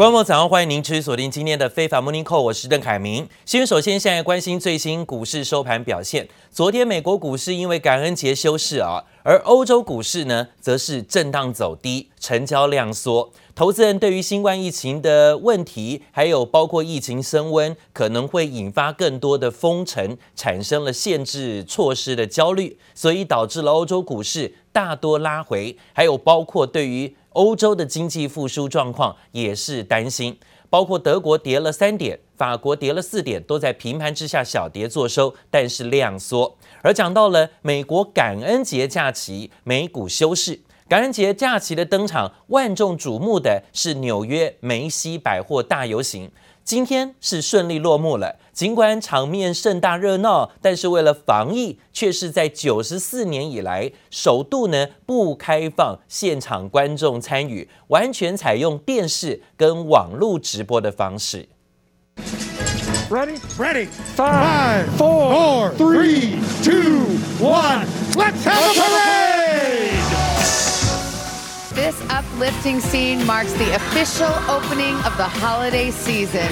观众早上欢迎您持续锁定今天的非凡 Morning Call，我是邓凯明。新闻首先现在关心最新股市收盘表现。昨天美国股市因为感恩节休市啊，而欧洲股市呢则是震荡走低，成交量缩。投资人对于新冠疫情的问题，还有包括疫情升温可能会引发更多的封城，产生了限制措施的焦虑，所以导致了欧洲股市大多拉回，还有包括对于欧洲的经济复苏状况也是担心，包括德国跌了三点，法国跌了四点，都在平盘之下小跌作收，但是量缩。而讲到了美国感恩节假期，美股休市。感恩节假期的登场，万众瞩目的是纽约梅西百货大游行。今天是顺利落幕了，尽管场面盛大热闹，但是为了防疫，却是在九十四年以来首度呢不开放现场观众参与，完全采用电视跟网络直播的方式。Ready, ready, five, four, three, two, one, let's have a parade! This uplifting scene marks the official opening of the holiday season.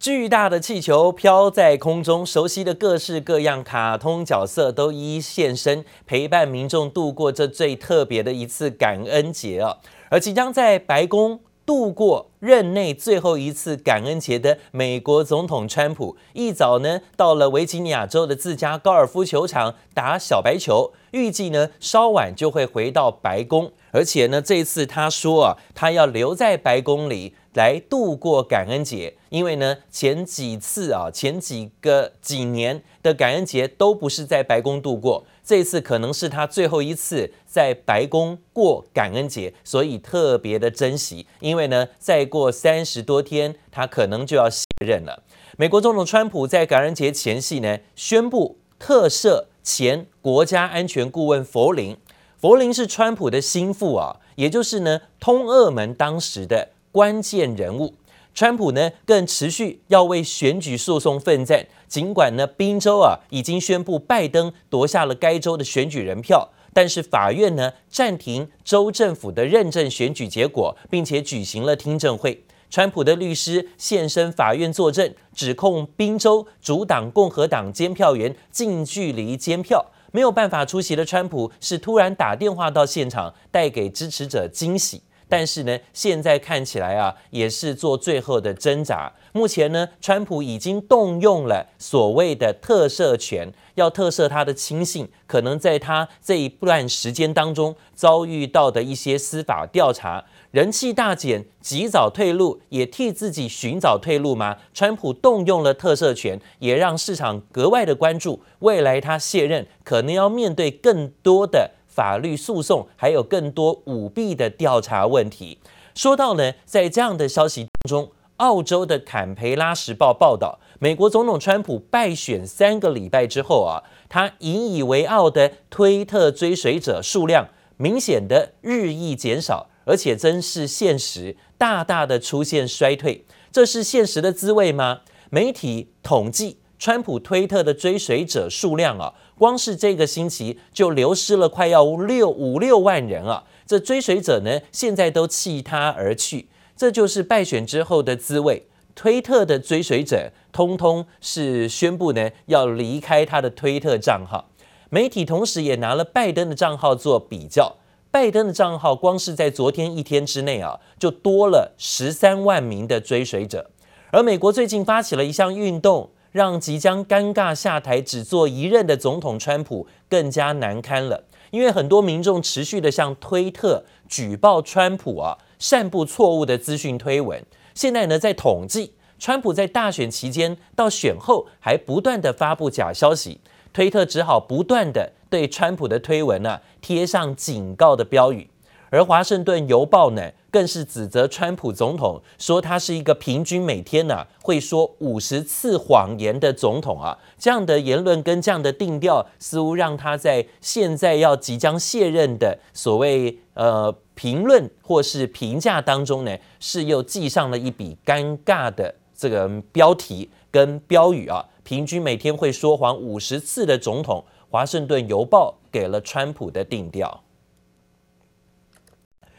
巨大的气球飘在空中，熟悉的各式各样卡通角色都一一现身，陪伴民众度过这最特别的一次感恩节啊！而即将在白宫度过任内最后一次感恩节的美国总统川普，一早呢到了维吉尼亚州的自家高尔夫球场打小白球，预计呢稍晚就会回到白宫。而且呢，这次他说啊，他要留在白宫里来度过感恩节，因为呢，前几次啊，前几个几年的感恩节都不是在白宫度过，这次可能是他最后一次在白宫过感恩节，所以特别的珍惜。因为呢，再过三十多天，他可能就要卸任了。美国总统川普在感恩节前夕呢，宣布特赦前国家安全顾问弗林。弗林是川普的心腹啊，也就是呢通俄门当时的关键人物。川普呢更持续要为选举诉讼奋战，尽管呢宾州啊已经宣布拜登夺下了该州的选举人票，但是法院呢暂停州政府的认证选举结果，并且举行了听证会。川普的律师现身法院作证，指控宾州主党共和党监票员近距离监票。没有办法出席的川普是突然打电话到现场，带给支持者惊喜。但是呢，现在看起来啊，也是做最后的挣扎。目前呢，川普已经动用了所谓的特赦权，要特赦他的亲信，可能在他这一段时间当中遭遇到的一些司法调查。人气大减，及早退路，也替自己寻找退路吗？川普动用了特赦权，也让市场格外的关注。未来他卸任，可能要面对更多的法律诉讼，还有更多舞弊的调查问题。说到呢，在这样的消息当中，澳洲的坎培拉时报报道，美国总统川普败选三个礼拜之后啊，他引以为傲的推特追随者数量明显的日益减少。而且真是现实，大大的出现衰退，这是现实的滋味吗？媒体统计，川普推特的追随者数量啊，光是这个星期就流失了快要六五六万人啊！这追随者呢，现在都弃他而去，这就是败选之后的滋味。推特的追随者通通是宣布呢要离开他的推特账号。媒体同时也拿了拜登的账号做比较。拜登的账号光是在昨天一天之内啊，就多了十三万名的追随者。而美国最近发起了一项运动，让即将尴尬下台只做一任的总统川普更加难堪了。因为很多民众持续的向推特举报川普啊，散布错误的资讯推文。现在呢，在统计，川普在大选期间到选后还不断的发布假消息。推特只好不断地对川普的推文呢、啊、贴上警告的标语，而华盛顿邮报呢更是指责川普总统说他是一个平均每天呢、会说五十次谎言的总统啊，这样的言论跟这样的定调，似乎让他在现在要即将卸任的所谓呃评论或是评价当中呢，是又记上了一笔尴尬的这个标题跟标语啊。平均每天会说谎五十次的总统，华盛顿邮报给了川普的定调。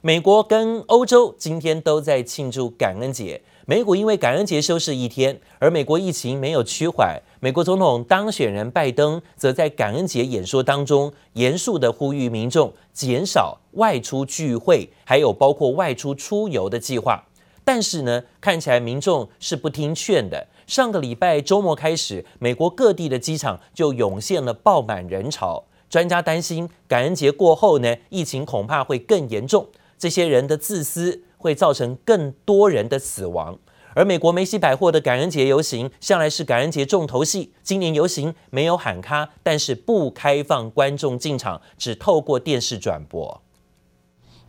美国跟欧洲今天都在庆祝感恩节，美股因为感恩节休市一天，而美国疫情没有趋缓。美国总统当选人拜登则在感恩节演说当中严肃地呼吁民众减少外出聚会，还有包括外出出游的计划。但是呢，看起来民众是不听劝的。上个礼拜周末开始，美国各地的机场就涌现了爆满人潮。专家担心感恩节过后呢，疫情恐怕会更严重。这些人的自私会造成更多人的死亡，而美国梅西百货的感恩节游行向来是感恩节重头戏。今年游行没有喊卡，但是不开放观众进场，只透过电视转播。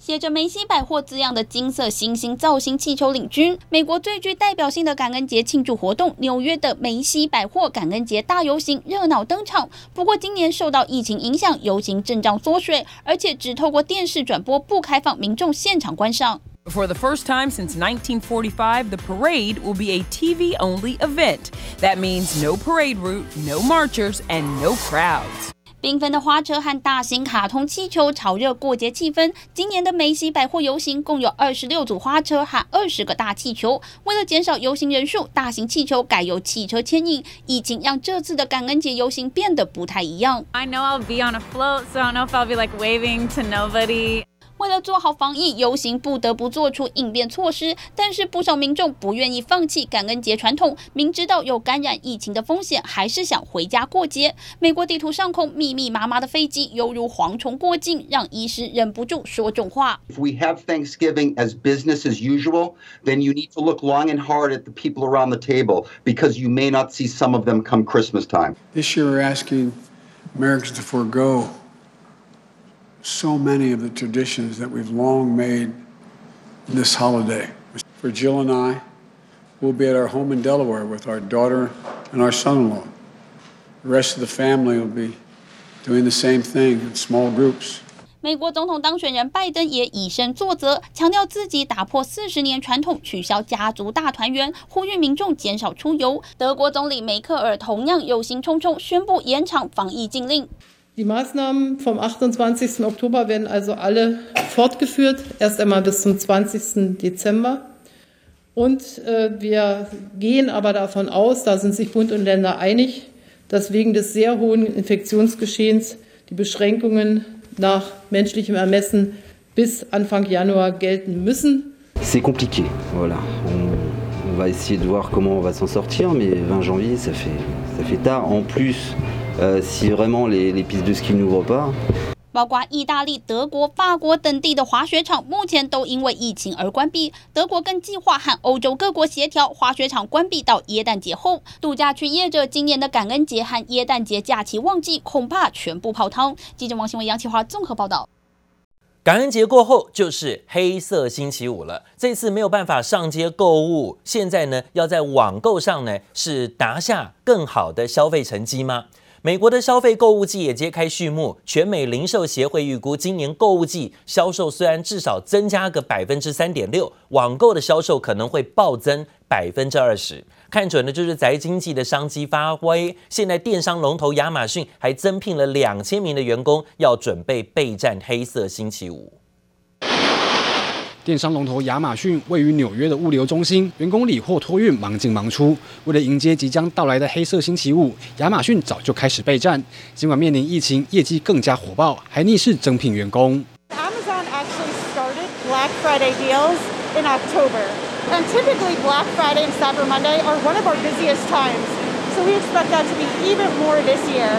写着“梅西百货”字样的金色星星造型气球领军，美国最具代表性的感恩节庆祝活动——纽约的梅西百货感恩节大游行热闹登场。不过，今年受到疫情影响，游行阵仗缩水，而且只透过电视转播，不开放民众现场观赏。For the first time since 1945, the parade will be a TV-only event. That means no parade route, no marchers, and no crowds. 缤纷的花车和大型卡通气球炒热过节气氛。今年的梅西百货游行共有二十六组花车和二十个大气球。为了减少游行人数，大型气球改由汽车牵引。疫情让这次的感恩节游行变得不太一样。I know I'll be on a float, so I don't know if I'll be like waving to nobody. 为了做好防疫，游行不得不做出应变措施。但是不少民众不愿意放弃感恩节传统，明知道有感染疫情的风险，还是想回家过节。美国地图上空密密麻麻的飞机，犹如蝗虫过境，让医师忍不住说重话。If we have Thanksgiving as business as usual, then you need to look long and hard at the people around the table, because you may not see some of them come Christmas time. This year we're asking Americans to forego so many of the traditions that we've long made this holiday. For Jill and I, we'll be at our home in Delaware with our daughter and our son-in-law. The rest of the family will be doing the same thing in small groups. 美国总统当选人拜登也以身作则，强调自己打破四十年传统，取消家族大团圆，呼吁民众减少出游。德国总理梅克尔同样忧心忡忡，宣布延长防疫禁令。 Die Maßnahmen vom 28. Oktober werden also alle fortgeführt, erst einmal bis zum 20. Dezember. Und äh, wir gehen aber davon aus, da sind sich Bund und Länder einig, dass wegen des sehr hohen Infektionsgeschehens die Beschränkungen nach menschlichem Ermessen bis Anfang Januar gelten müssen. C'est compliqué, voilà. On, on va essayer de voir comment on va s'en sortir, mais 20 janvier, ça fait, ça fait tard. En plus, Euh, si vraiment les, les pistes de ski n'ouvrent pas. 包括意大利、德国、法国等地的滑雪场，目前都因为疫情而关闭。德国更计划和欧洲各国协调，滑雪场关闭到耶诞节后。度假区业者今年的感恩节和耶诞节假期旺季，恐怕全部泡汤。记者王新文、杨启华综合报道。感恩节过后就是黑色星期五了，这次没有办法上街购物，现在呢要在网购上呢是拿下更好的消费成绩吗？美国的消费购物季也揭开序幕，全美零售协会预估，今年购物季销售虽然至少增加个百分之三点六，网购的销售可能会暴增百分之二十。看准的就是宅经济的商机发挥。现在电商龙头亚马逊还增聘了两千名的员工，要准备备战黑色星期五。电商龙头亚马逊位于纽约的物流中心，员工理货托运忙进忙出。为了迎接即将到来的黑色星期五，亚马逊早就开始备战。尽管面临疫情，业绩更加火爆，还逆势增聘员工。Amazon actually started Black Friday deals in October, and typically Black Friday and Cyber Monday are one of our busiest times. So we expect that to be even more this year.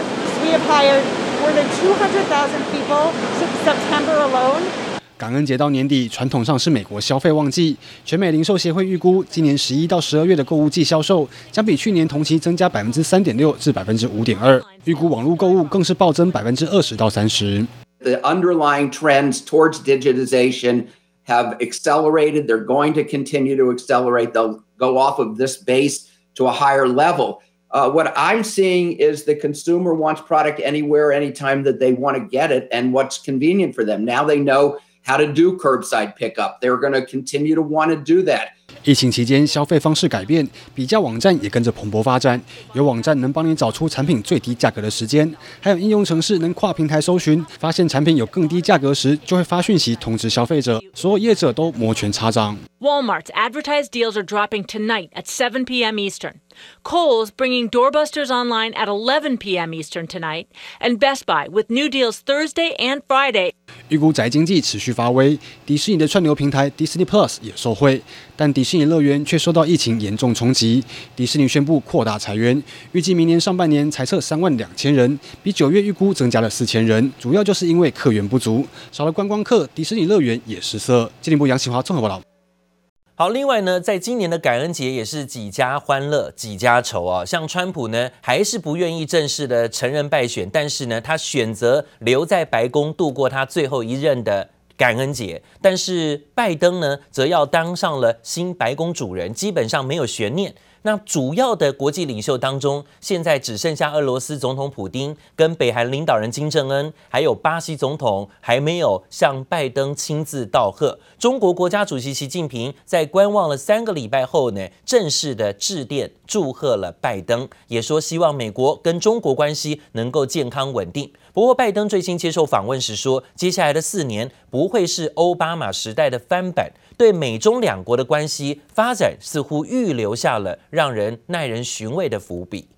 We have hired more than 200,000 people since September alone. 感恩节到年底，传统上是美国消费旺季。全美零售协会预估，今年十一到十二月的购物季销售将比去年同期增加百分之三点六至百分之五点二。预估网络购物更是暴增百分之二十到三十。The underlying trends towards digitization have accelerated. They're going to continue to accelerate. They'll go off of this base to a higher level. Uh, what I'm seeing is the consumer wants product anywhere, anytime that they want to get it, and what's convenient for them. Now they know. how to do curbside pickup? They're going to continue to want to do that. 疫情期间，消费方式改变，比价网站也跟着蓬勃发展。有网站能帮你找出产品最低价格的时间，还有应用程式能跨平台搜寻，发现产品有更低价格时，就会发讯息通知消费者。所有业者都摩拳擦掌。Walmart's advertised deals are dropping tonight at 7 p.m. Eastern. Kohl's bringing doorbusters online at 11 p.m. Eastern tonight, and Best Buy with new deals Thursday and Friday. 预估宅经济持续发威，迪士尼的串流平台 Disney Plus 也受惠，但迪士尼乐园却受到疫情严重冲击。迪士尼宣布扩大裁员，预计明年上半年裁撤三万两千人，比九月预估增加了四千人，主要就是因为客源不足，少了观光客，迪士尼乐园也失色。经济部杨启华综合报道。好，另外呢，在今年的感恩节也是几家欢乐几家愁啊。像川普呢，还是不愿意正式的承认败选，但是呢，他选择留在白宫度过他最后一任的感恩节。但是拜登呢，则要当上了新白宫主人，基本上没有悬念。那主要的国际领袖当中，现在只剩下俄罗斯总统普丁跟北韩领导人金正恩，还有巴西总统还没有向拜登亲自道贺。中国国家主席习近平在观望了三个礼拜后呢，正式的致电祝贺了拜登，也说希望美国跟中国关系能够健康稳定。不过，拜登最新接受访问时说，接下来的四年不会是奥巴马时代的翻版。对美中两国的关系发展，似乎预留下了让人耐人寻味的伏笔。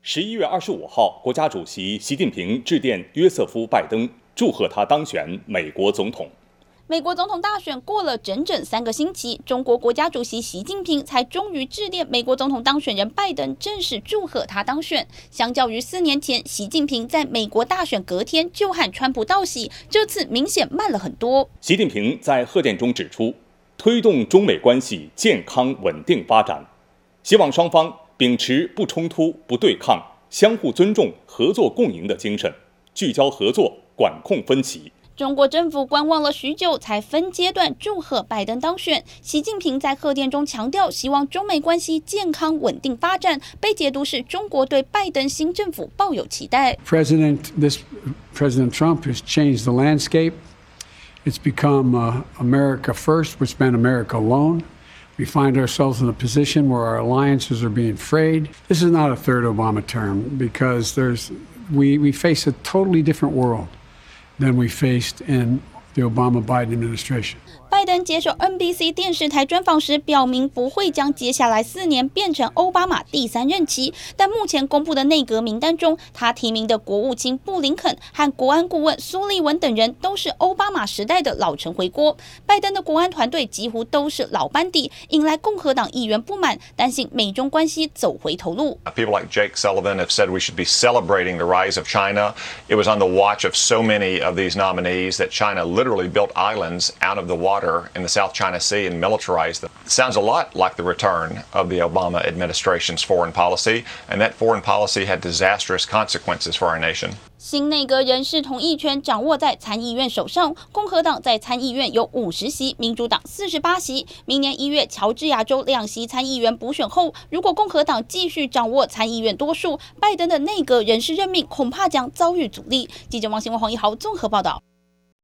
十一月二十五号，国家主席习近平致电约瑟夫·拜登，祝贺他当选美国总统。美国总统大选过了整整三个星期，中国国家主席习近平才终于致电美国总统当选人拜登，正式祝贺他当选。相较于四年前，习近平在美国大选隔天就喊川普道喜，这次明显慢了很多。习近平在贺电中指出，推动中美关系健康稳定发展，希望双方秉持不冲突、不对抗、相互尊重、合作共赢的精神，聚焦合作，管控分歧。中国政府观望了许久，才分阶段祝贺拜登当选。习近平在贺电中强调，希望中美关系健康稳定发展，被解读是中国对拜登新政府抱有期待。President, this President Trump has changed the landscape. It's become uh, America first, which meant America alone. We find ourselves in a position where our alliances are being frayed. This is not a third Obama term because there's we we face a totally different world. Than we faced in the Obama-Biden administration. 拜登接受 NBC 电视台专访时，表明不会将接下来四年变成奥巴马第三任期。但目前公布的内阁名单中，他提名的国务卿布林肯和国安顾问苏利文等人都是奥巴马时代的老臣回锅。拜登的国安团队几乎都是老班底，引来共和党议员不满，担心美中关系走回头路。People like Jake Sullivan have said we should be celebrating the rise of China. It was on the watch of so many of these nominees that China literally built islands out of the water. In the South China Sea and militarize them. Sounds a lot like the return of the Obama administration's foreign policy, and that foreign policy had disastrous consequences for our nation. 新内阁人事同意权掌握在参议院手上，共和党在参议院有五十席，民主党四十八席。明年一月，乔治亚州两席参议员补选后，如果共和党继续掌握参议院多数，拜登的内阁人事任命恐怕将遭遇阻力。记者王新文、黄一豪综合报道。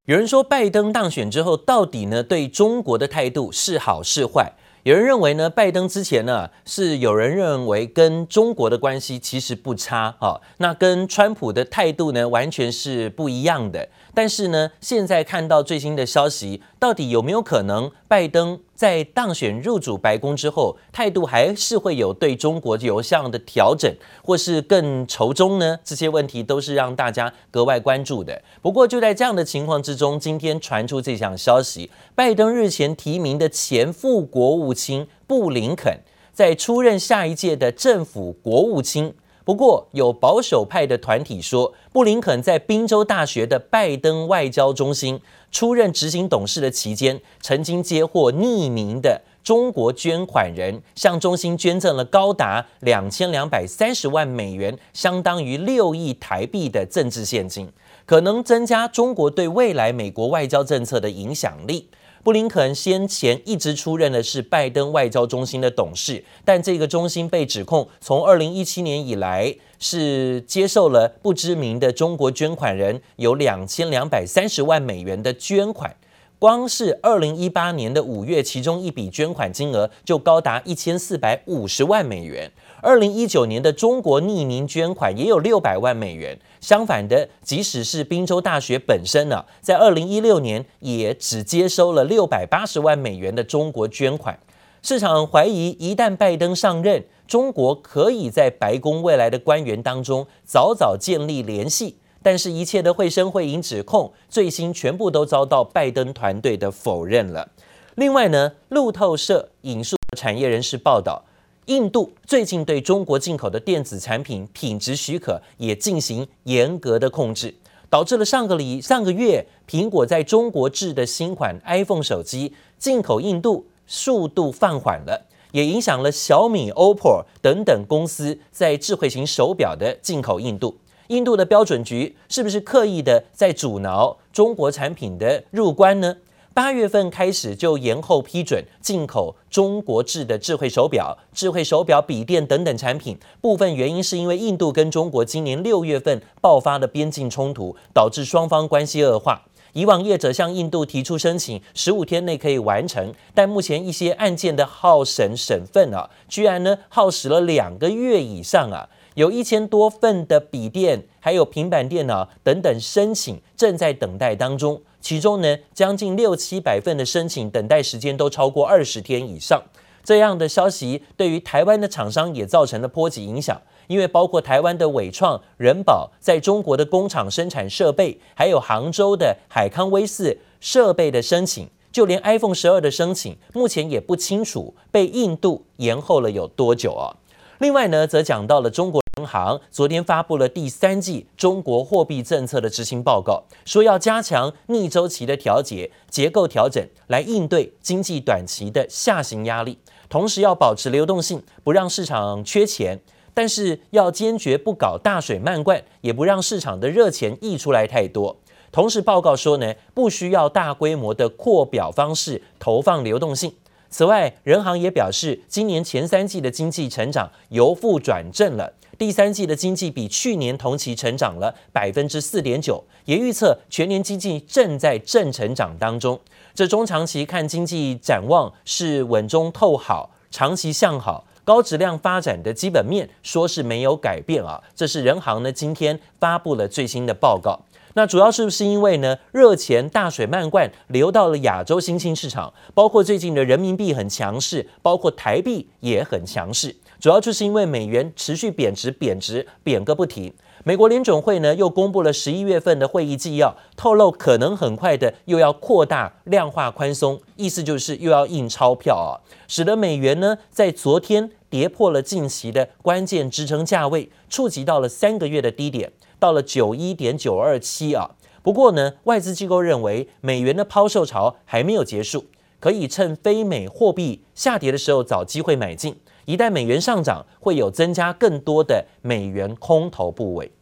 有人说，拜登当选之后，到底呢对中国的态度是好是坏？有人认为呢，拜登之前呢是有人认为跟中国的关系其实不差啊，那跟川普的态度呢完全是不一样的。但是呢，现在看到最新的消息，到底有没有可能拜登在当选入主白宫之后，态度还是会有对中国有这样的调整，或是更仇中呢？这些问题都是让大家格外关注的。不过就在这样的情况之中，今天传出这项消息，拜登日前提名的前副国务卿布林肯，在出任下一届的政府国务卿。不过，有保守派的团体说，布林肯在宾州大学的拜登外交中心出任执行董事的期间，曾经接获匿名的中国捐款人向中心捐赠了高达两千两百三十万美元，相当于六亿台币的政治现金，可能增加中国对未来美国外交政策的影响力。布林肯先前一直出任的是拜登外交中心的董事，但这个中心被指控从二零一七年以来是接受了不知名的中国捐款人有两千两百三十万美元的捐款。光是二零一八年的五月，其中一笔捐款金额就高达一千四百五十万美元。二零一九年的中国匿名捐款也有六百万美元。相反的，即使是宾州大学本身呢、在二零一六年也只接收了六百八十万美元的中国捐款。市场怀疑，一旦拜登上任，中国可以在白宫未来的官员当中早早建立联系。但是，一切的会声会影指控，最新全部都遭到拜登团队的否认了。另外呢，路透社引述产业人士报道。印度最近对中国进口的电子产品品质许可也进行严格的控制，导致了上个礼上个月苹果在中国制的新款 iPhone 手机进口印度速度放缓了，也影响了小米、OPPO 等等公司在智慧型手表的进口印度。印度的标准局是不是刻意的在阻挠中国产品的入关呢？八月份开始就延后批准进口中国制的智慧手表、智慧手表、笔电等等产品。部分原因是因为印度跟中国今年六月份爆发的边境冲突，导致双方关系恶化。以往业者向印度提出申请，十五天内可以完成，但目前一些案件的耗审审份啊，居然呢耗时了两个月以上啊。有一千多份的笔电，还有平板电脑等等申请正在等待当中，其中呢，将近六七百份的申请等待时间都超过二十天以上。这样的消息对于台湾的厂商也造成了波及影响，因为包括台湾的伟创、人保在中国的工厂生产设备，还有杭州的海康威视设备的申请，就连 iPhone 十二的申请，目前也不清楚被印度延后了有多久啊。另外呢，则讲到了中国银行昨天发布了第三季中国货币政策的执行报告，说要加强逆周期的调节、结构调整，来应对经济短期的下行压力，同时要保持流动性，不让市场缺钱，但是要坚决不搞大水漫灌，也不让市场的热钱溢出来太多。同时报告说呢，不需要大规模的扩表方式投放流动性。此外，人行也表示，今年前三季的经济成长由负转正了，第三季的经济比去年同期成长了百分之四点九，也预测全年经济正在正成长当中。这中长期看经济展望是稳中透好，长期向好，高质量发展的基本面说是没有改变啊。这是人行呢今天发布了最新的报告。那主要是不是因为呢，热钱大水漫灌流到了亚洲新兴市场，包括最近的人民币很强势，包括台币也很强势，主要就是因为美元持续贬值，贬值贬个不停。美国联总会呢又公布了十一月份的会议纪要，透露可能很快的又要扩大量化宽松，意思就是又要印钞票啊，使得美元呢在昨天跌破了近期的关键支撑价位，触及到了三个月的低点。到了九一点九二七啊，不过呢，外资机构认为美元的抛售潮还没有结束，可以趁非美货币下跌的时候找机会买进。一旦美元上涨，会有增加更多的美元空头部位。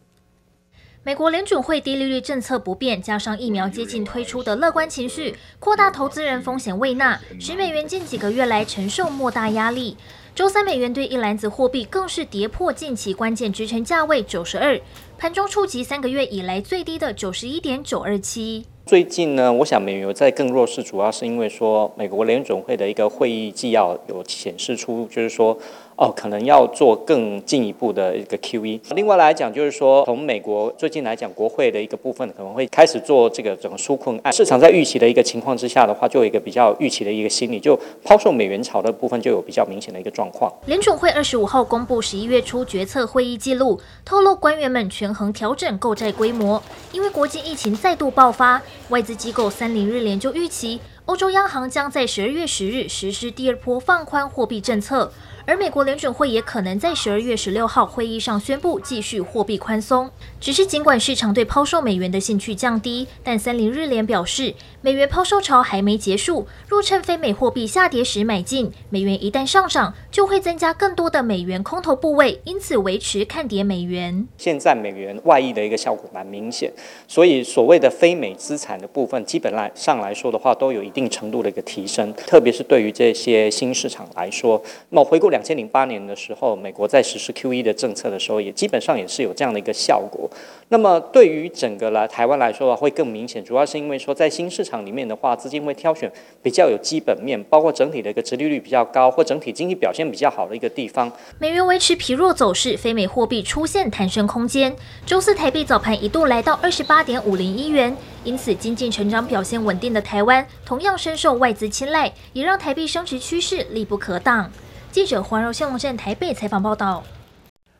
美国联准会低利率政策不变，加上疫苗接近推出的乐观情绪，扩大投资人风险胃纳，使美元近几个月来承受莫大压力。周三美元兑一篮子货币更是跌破近期关键支撑价位九十二，盘中触及三个月以来最低的九十一点九二七。最近呢，我想美元在更弱势，主要是因为说美国联准会的一个会议纪要有显示出，就是说。哦，可能要做更进一步的一个 QE。另外来讲，就是说从美国最近来讲，国会的一个部分可能会开始做这个整个纾困案。市场在预期的一个情况之下的话，就有一个比较预期的一个心理，就抛售美元潮的部分就有比较明显的一个状况。联总会二十五号公布十一月初决策会议记录，透露官员们权衡调整购债规模，因为国际疫情再度爆发，外资机构三菱日联就预期欧洲央行将在十二月十日实施第二波放宽货币政策。而美国联准会也可能在十二月十六号会议上宣布继续货币宽松。只是尽管市场对抛售美元的兴趣降低，但三菱日联表示，美元抛售潮还没结束。若趁非美货币下跌时买进，美元一旦上涨，就会增加更多的美元空头部位，因此维持看跌美元。现在美元外溢的一个效果蛮明显，所以所谓的非美资产的部分，基本来上来说的话，都有一定程度的一个提升，特别是对于这些新市场来说。那么回顾两千零八年的时候，美国在实施 QE 的政策的时候，也基本上也是有这样的一个效果。那么对于整个来台湾来说的话，会更明显，主要是因为说在新市场里面的话，资金会挑选比较有基本面，包括整体的一个殖利率比较高，或整体经济表现比较好的一个地方。美元维持疲弱走势，非美货币出现弹升空间。周四台币早盘一度来到二十八点五零一元，因此经济成长表现稳定的台湾，同样深受外资青睐，也让台币升值趋势力不可挡。记者黄柔信龙站台北采访报道。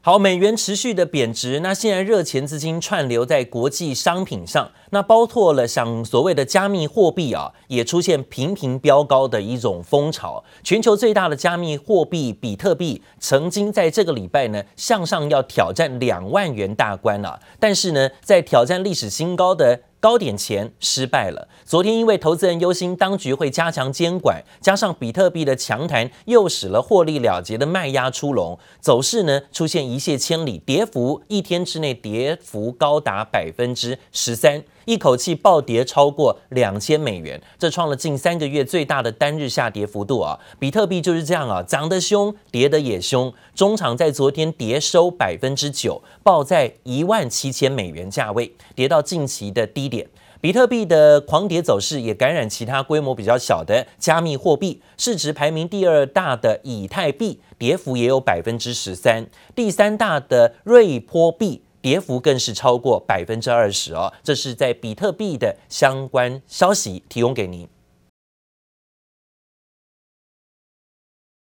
好，美元持续的贬值，那现在热钱资金串流在国际商品上，那包括了像所谓的加密货币啊，也出现频频飙高的一种风潮。全球最大的加密货币比特币，曾经在这个礼拜呢向上要挑战两万元大关了，但是呢，在挑战历史新高的。高点前失败了。昨天因为投资人忧心当局会加强监管，加上比特币的强弹，又使了获利了结的卖压出笼，走势呢出现一泻千里，跌幅一天之内跌幅高达百分之十三。一口气暴跌超过两千美元，这创了近三个月最大的单日下跌幅度啊！比特币就是这样啊，涨得凶，跌得也凶。中场在昨天跌收百分之九，报在一万七千美元价位，跌到近期的低点比特币的狂跌走势也感染其他规模比较小的加密货币，市值排名第二大的以太币，跌幅也有百分之十三，第三大的瑞波币。跌幅更是超过百分之二十哦，这是在比特币的相关消息提供给您。